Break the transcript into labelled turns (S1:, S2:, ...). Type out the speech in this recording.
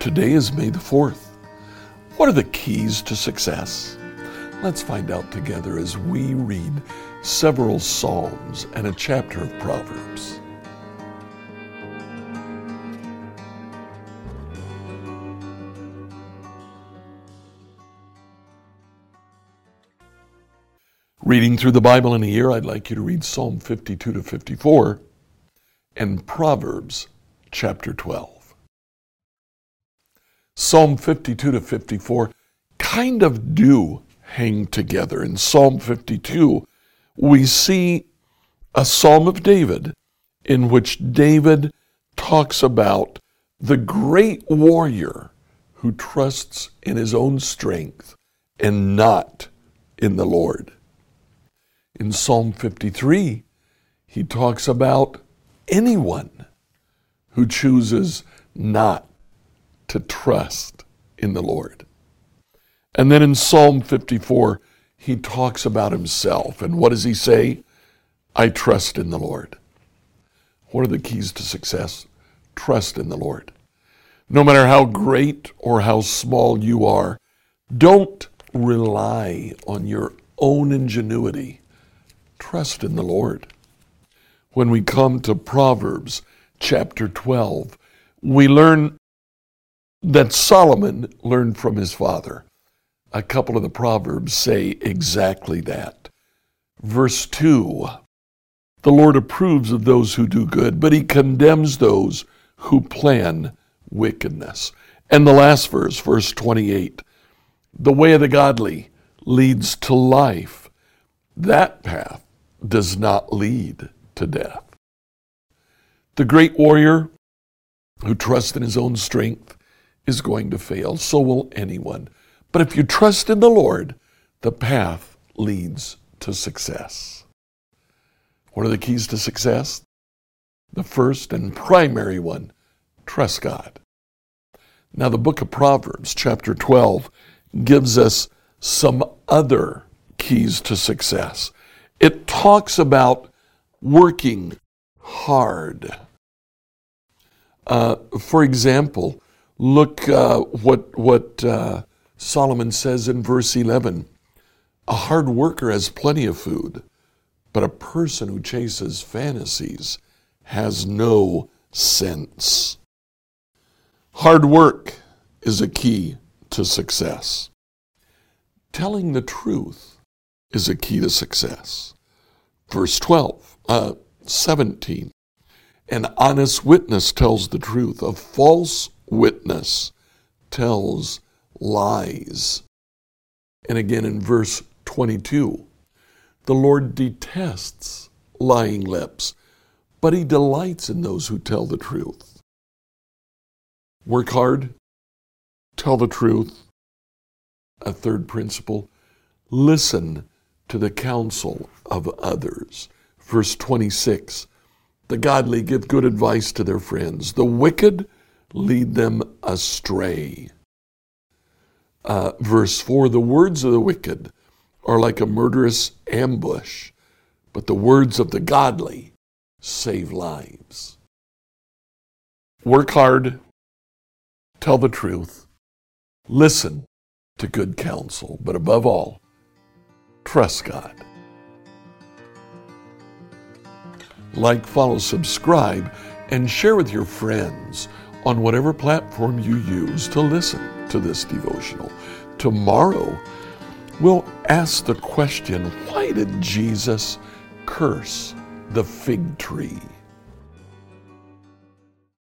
S1: Today is May the 4th. What are the keys to success? Let's find out together as we read several Psalms and a chapter of Proverbs. Reading through the Bible in a year, I'd like you to read Psalm 52 to 54 and Proverbs chapter 12. Psalm 52 to 54 kind of do hang together. In Psalm 52, we see a Psalm of David in which David talks about the great warrior who trusts in his own strength and not in the Lord. In Psalm 53, he talks about anyone who chooses not to trust in the Lord. And then in Psalm 54, he talks about himself. And what does he say? I trust in the Lord. What are the keys to success? Trust in the Lord. No matter how great or how small you are, don't rely on your own ingenuity. Trust in the Lord. When we come to Proverbs chapter 12, we learn that Solomon learned from his father. A couple of the Proverbs say exactly that. Verse 2 The Lord approves of those who do good, but he condemns those who plan wickedness. And the last verse, verse 28 The way of the godly leads to life. That path does not lead to death. The great warrior who trusts in his own strength is going to fail. So will anyone. But if you trust in the Lord, the path leads to success. What are the keys to success? The first and primary one trust God. Now, the book of Proverbs, chapter 12, gives us some other keys to success. It talks about working hard. Uh, for example, look uh, what what uh, Solomon says in verse 11. A hard worker has plenty of food, but a person who chases fantasies has no sense. Hard work is a key to success. Telling the truth is a key to success. Verse 12, uh, 17. An honest witness tells the truth. A false witness tells lies. And again in verse 22, the Lord detests lying lips, but he delights in those who tell the truth. Work hard, tell the truth. A third principle listen to the counsel of others. Verse 26 The godly give good advice to their friends, the wicked lead them astray. Uh, verse 4 The words of the wicked are like a murderous ambush, but the words of the godly save lives. Work hard, tell the truth, listen to good counsel, but above all, Trust God. Like, follow, subscribe, and share with your friends on whatever platform you use to listen to this devotional. Tomorrow, we'll ask the question why did Jesus curse the fig tree?